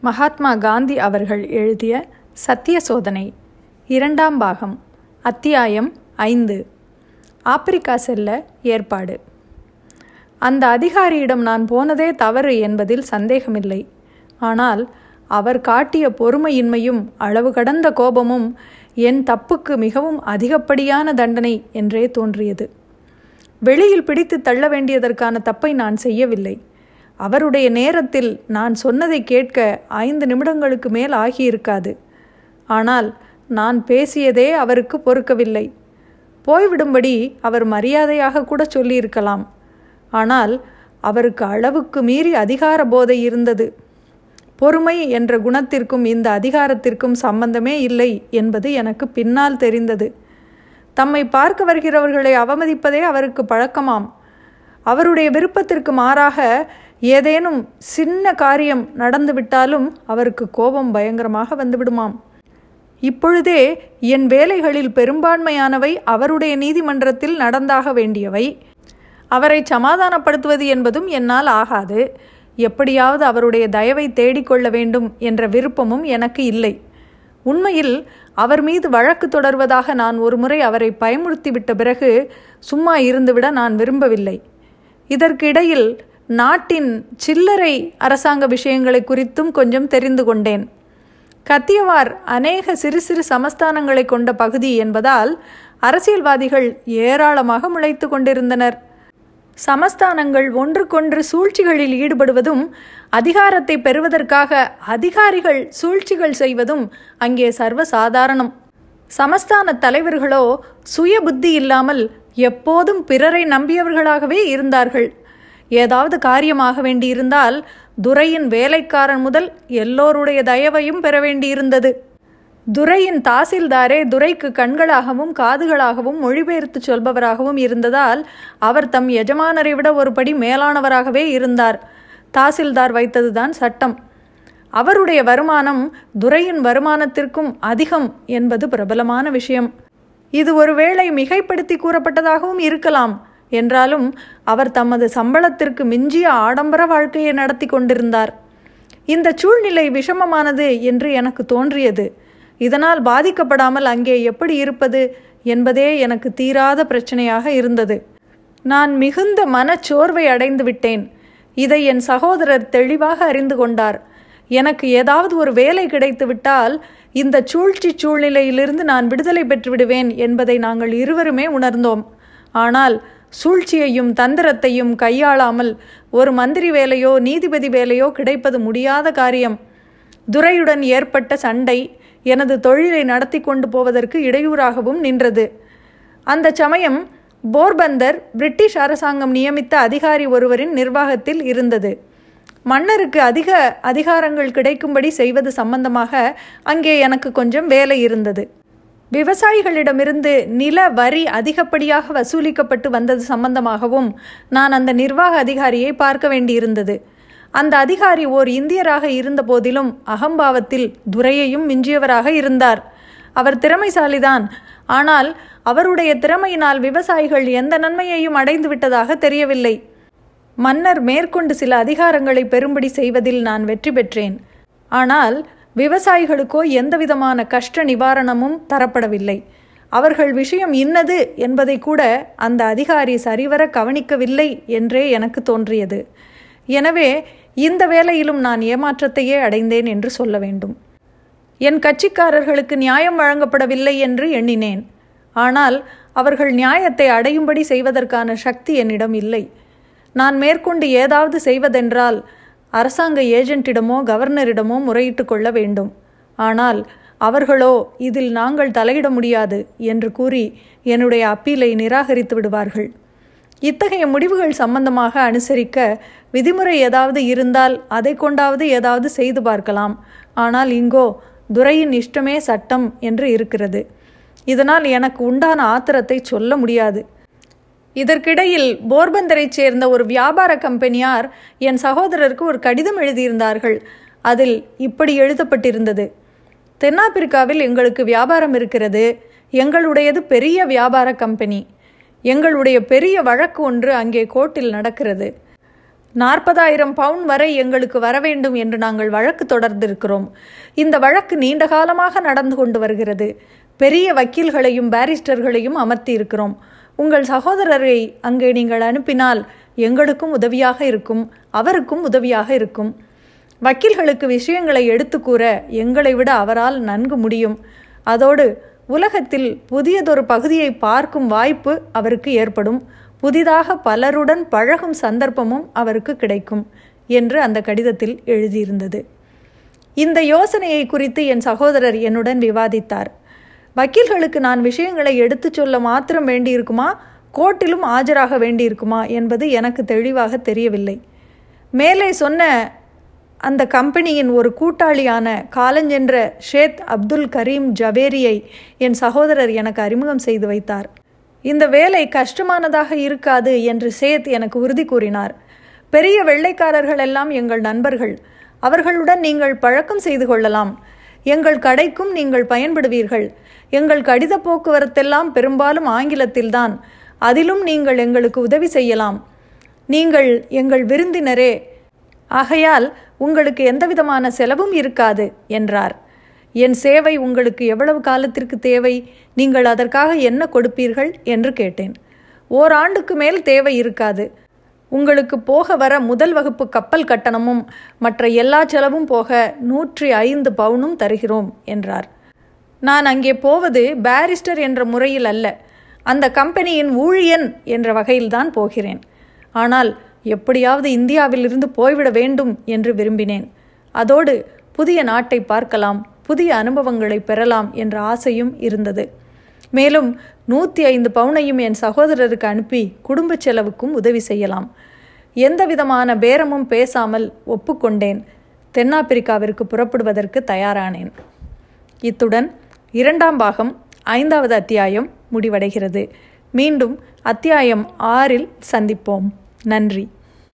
மகாத்மா காந்தி அவர்கள் எழுதிய சத்திய சோதனை இரண்டாம் பாகம் அத்தியாயம் ஐந்து. ஆப்பிரிக்கா செல்ல ஏற்பாடு. அந்த அதிகாரியிடம் நான் போனதே தவறு என்பதில் சந்தேகமில்லை. ஆனால் அவர் காட்டிய பொறுமையின்மையும் அளவு கடந்த கோபமும் என் தப்புக்கு மிகவும் அதிகப்படியான தண்டனை என்றே தோன்றியது. வெளியில் பிடித்து தள்ள வேண்டியதற்கான தப்பை நான் செய்யவில்லை. அவருடைய நேரத்தில் நான் சொன்னதை கேட்க ஐந்து நிமிடங்களுக்கு மேல் ஆகியிருக்காது. ஆனால் நான் பேசியதே அவருக்கு பொறுக்கவில்லை. போய்விடும்படி அவர் மரியாதையாக கூட சொல்லியிருக்கலாம். ஆனால் அவருக்கு அளவுக்கு மீறி அதிகார போதை இருந்தது. பொறுமை என்ற குணத்திற்கும் இந்த அதிகாரத்திற்கும் சம்பந்தமே இல்லை என்பது எனக்கு பின்னால் தெரிந்தது. தம்மை பார்க்க வருகிறவர்களை அவமதிப்பதே அவருக்கு பழக்கமாம். அவருடைய விருப்பத்திற்கு மாறாக ஏதேனும் சின்ன காரியம் நடந்துவிட்டாலும் அவருக்கு கோபம் பயங்கரமாக வந்துவிடுமாம். இப்பொழுதே என் வேலைகளில் பெரும்பான்மையானவை அவருடைய நீதிமன்றத்தில் நடந்தாக வேண்டியவை. அவரை சமாதானப்படுத்துவது என்பதும் என்னால் ஆகாது. எப்படியாவது அவருடைய தயவை தேடிக்கொள்ள வேண்டும் என்ற விருப்பமும் எனக்கு இல்லை. உண்மையில் அவர் மீது வழக்கு தொடர்வதாக நான் ஒருமுறை அவரை பயமுறுத்திவிட்ட பிறகு சும்மா இருந்துவிட நான் விரும்பவில்லை. இதற்கிடையில் நாட்டின் சில்லறை அரசாங்க விஷயங்களை குறித்தும் கொஞ்சம் தெரிந்து கொண்டேன். கத்தியவார் அநேக சிறு சிறு சமஸ்தானங்களை கொண்ட பகுதி என்பதால் அரசியல்வாதிகள் ஏராளமாக முளைத்து கொண்டிருந்தனர். சமஸ்தானங்கள் ஒன்றுக்கொன்று சூழ்ச்சிகளில் ஈடுபடுவதும் அதிகாரத்தை பெறுவதற்காக அதிகாரிகள் சூழ்ச்சிகள் செய்வதும் அங்கே சர்வசாதாரணம். சமஸ்தான தலைவர்களோ சுய புத்தி இல்லாமல் எப்போதும் பிறரை நம்பியவர்களாகவே இருந்தார்கள். ஏதாவது காரியமாக வேண்டியிருந்தால் துரையின் வேலைக்காரன் முதல் எல்லோருடைய தயவையும் பெற வேண்டியிருந்தது. துரையின் தாசில்தாரே துரைக்கு கண்களாகவும் காதுகளாகவும் மொழிபெயர்த்து சொல்பவராகவும் இருந்ததால் அவர் தம் எஜமானரை விட ஒருபடி மேலானவராகவே இருந்தார். தாசில்தார் வைத்ததுதான் சட்டம். அவருடைய வருமானம் துரையின் வருமானத்திற்கும் அதிகம் என்பது பிரபலமான விஷயம். இது ஒருவேளை மிகைப்படுத்தி கூறப்பட்டதாகவும் இருக்கலாம். என்றாலும் அவர் தமது சம்பளத்திற்கு மிஞ்சிய ஆடம்பர வாழ்க்கையை நடத்தி கொண்டிருந்தார். இந்த சூழ்நிலை விஷமமானது என்று எனக்கு தோன்றியது. இதனால் பாதிக்கப்படாமல் அங்கே எப்படி இருப்பது என்பதே எனக்கு தீராத பிரச்சனையாக இருந்தது. நான் மிகுந்த மனச்சோர்வை அடைந்து விட்டேன். இதை என் சகோதரர் தெளிவாக அறிந்து கொண்டார். எனக்கு ஏதாவது ஒரு வேலை கிடைத்து விட்டால் இந்த சூழ்ச்சி சூழ்நிலையிலிருந்து நான் விடுதலை பெற்று விடுவேன் என்பதை நாங்கள் இருவருமே உணர்ந்தோம். ஆனால் சூழ்ச்சியையும் தந்திரத்தையும் கையாளாமல் ஒரு மந்திரி வேலையோ நீதிபதி வேலையோ கிடைப்பது முடியாத காரியம். துரையுடன் ஏற்பட்ட சண்டை எனது தொழிலை நடத்தி கொண்டு போவதற்கு இடையூறாகவும் நின்றது. அந்த சமயம் போர்பந்தர் பிரிட்டிஷ் அரசாங்கம் நியமித்த அதிகாரி ஒருவரின் நிர்வாகத்தில் இருந்தது. மன்னருக்கு அதிக அதிகாரங்கள் கிடைக்கும்படி செய்வது சம்பந்தமாக அங்கே எனக்கு கொஞ்சம் வேலை இருந்தது. விவசாயிகளிடமிருந்து நில வரி அதிகப்படியாக வசூலிக்கப்பட்டு வந்தது சம்பந்தமாகவும் நான் அந்த நிர்வாக அதிகாரியை பார்க்க வேண்டியிருந்தது. அந்த அதிகாரி ஓர் இந்தியராக இருந்த போதிலும் அகம்பாவத்தில் துரையையும் மிஞ்சியவராக இருந்தார். அவர் திறமைசாலிதான். ஆனால் அவருடைய திறமையினால் விவசாயிகள் எந்த நன்மையையும் அடைந்து விட்டதாக தெரியவில்லை. மன்னர் மேற்கொண்டு சில அதிகாரங்களை பெறும்படி செய்வதில் நான் வெற்றி பெற்றேன். ஆனால் விவசாயிகளுக்கோ எந்தவிதமான கஷ்ட நிவாரணமும் தரப்படவில்லை. அவர்கள் விஷயம் இன்னது என்பதை கூட அந்த அதிகாரி சரிவர கவனிக்கவில்லை என்றே எனக்கு தோன்றியது. எனவே இந்த வேலையிலும் நான் ஏமாற்றத்தையே அடைந்தேன் என்று சொல்ல வேண்டும். என் கட்சிக்காரர்களுக்கு நியாயம் வழங்கப்படவில்லை என்று எண்ணினேன். ஆனால் அவர்கள் நியாயத்தை அடையும்படி செய்வதற்கான சக்தி என்னிடம் இல்லை. நான் மேற்கொண்டு ஏதாவது செய்வதென்றால் அரசாங்க ஏஜென்ட்டிடமோ கவர்னரிடமோ முறையிட்டு கொள்ள வேண்டும். ஆனால் அவர்களோ இதில் நாங்கள் தலையிட முடியாது என்று கூறி என்னுடைய அப்பீலை நிராகரித்து விடுவார்கள். இத்தகைய முடிவுகள் சம்பந்தமாக அனுசரிக்க விதிமுறை ஏதாவது இருந்தால் அதை கொண்டாவது ஏதாவது செய்து பார்க்கலாம். ஆனால் இங்கோ துரையின் இஷ்டமே சட்டம் என்று இருக்கிறது. இதனால் எனக்கு உண்டான ஆத்திரத்தை சொல்ல முடியாது. இதற்கிடையில் போர்பந்தரைச் சேர்ந்த ஒரு வியாபார கம்பெனியார் என் சகோதரருக்கு ஒரு கடிதம் எழுதியிருந்தார்கள். அதில் இப்படி எழுதப்பட்டிருந்தது. தென்னாப்பிரிக்காவில் எங்களுக்கு வியாபாரம் இருக்கிறது. எங்களுடையது பெரிய வியாபார கம்பெனி. எங்களுடைய பெரிய வழக்கு ஒன்று அங்கே கோர்ட்டில் நடக்கிறது. நாற்பதாயிரம் பவுன் வரை எங்களுக்கு வர வேண்டும் என்று நாங்கள் வழக்கு தொடர்ந்திருக்கிறோம். இந்த வழக்கு நீண்ட காலமாக நடந்து கொண்டு வருகிறது. பெரிய வக்கீல்களையும் பாரிஸ்டர்களையும் அமர்த்தி இருக்கிறோம் உங்கள் சகோதரரை அங்கே நீங்கள் அனுப்பினால் எங்களுக்கும் உதவியாக இருக்கும் அவருக்கும் உதவியாக இருக்கும். வக்கீல்களுக்கு விஷயங்களை எடுத்து கூற எங்களை விட அவரால் நன்கு முடியும். அதோடு உலகத்தில் புதியதொரு பகுதியை பார்க்கும் வாய்ப்பு அவருக்கு ஏற்படும். புதிதாக பலருடன் பழகும் சந்தர்ப்பமும் அவருக்கு கிடைக்கும் என்று அந்த கடிதத்தில் எழுதியிருந்தது. இந்த யோசனையை குறித்து என் சகோதரர் என்னுடன் விவாதித்தார். வக்கீல்களுக்கு நான் விஷயங்களை எடுத்துச் சொல்ல மாத்திரம் வேண்டியிருக்குமா? கோர்ட்டிலும் ஆஜராக வேண்டியிருக்குமா? என்பது எனக்கு தெளிவாக தெரியவில்லை. மேலே சொன்ன அந்த கம்பெனியின் ஒரு கூட்டாளியான காலஞ்சென்ற ஷேத் அப்துல் கரீம் ஜவேரியை என் சகோதரர் எனக்கு அறிமுகம் செய்து வைத்தார். இந்த வேலை கஷ்டமானதாக இருக்காது என்று சேத் எனக்கு உறுதி கூறினார். பெரிய வெள்ளைக்காரர்கள் எல்லாம் எங்கள் நண்பர்கள். அவர்களுடன் நீங்கள் பழக்கம் செய்து கொள்ளலாம். எங்கள் கடைக்கும் நீங்கள் பயன்படுவீர்கள். எங்கள் கடித போக்குவரத்தெல்லாம் பெரும்பாலும் ஆங்கிலத்தில்தான். அதிலும் நீங்கள் எங்களுக்கு உதவி செய்யலாம். நீங்கள் எங்கள் விருந்தினரே. ஆகையால் உங்களுக்கு எந்தவிதமான செலவும் இருக்காது என்றார். என் சேவை உங்களுக்கு எவ்வளவு காலத்திற்கு தேவை? நீங்கள் அதற்காக என்ன கொடுப்பீர்கள்? என்று கேட்டேன். ஓராண்டுக்கு மேல் தேவை இருக்காது. உங்களுக்கு போக வர முதல் வகுப்பு கப்பல் கட்டணமும் மற்ற எல்லா செலவும் போக நூற்றி ஐந்து பவுனும் தருகிறோம் என்றார். நான் அங்கே போவது பாரிஸ்டர் என்ற முறையில் அல்ல. அந்த கம்பெனியின் ஊழியன் என்ற வகையில்தான் போகிறேன். ஆனால் எப்படியாவது இந்தியாவிலிருந்து போய்விட வேண்டும் என்று விரும்பினேன். அதோடு புதிய நாட்டை பார்க்கலாம் புதிய அனுபவங்களை பெறலாம் என்ற ஆசையும் இருந்தது. மேலும் நூற்றி ஐந்து பவுனையும் என் சகோதரருக்கு அனுப்பி குடும்ப செலவுக்கும் உதவி செய்யலாம். எந்த விதமான பேரமும் பேசாமல் ஒப்புக்கொண்டேன். தென்னாப்பிரிக்காவிற்கு புறப்படுவதற்கு தயாரானேன். இத்துடன் இரண்டாம் பாகம் ஐந்தாவது அத்தியாயம் முடிவடைகிறது. மீண்டும் அத்தியாயம் ஆறில் சந்திப்போம். நன்றி.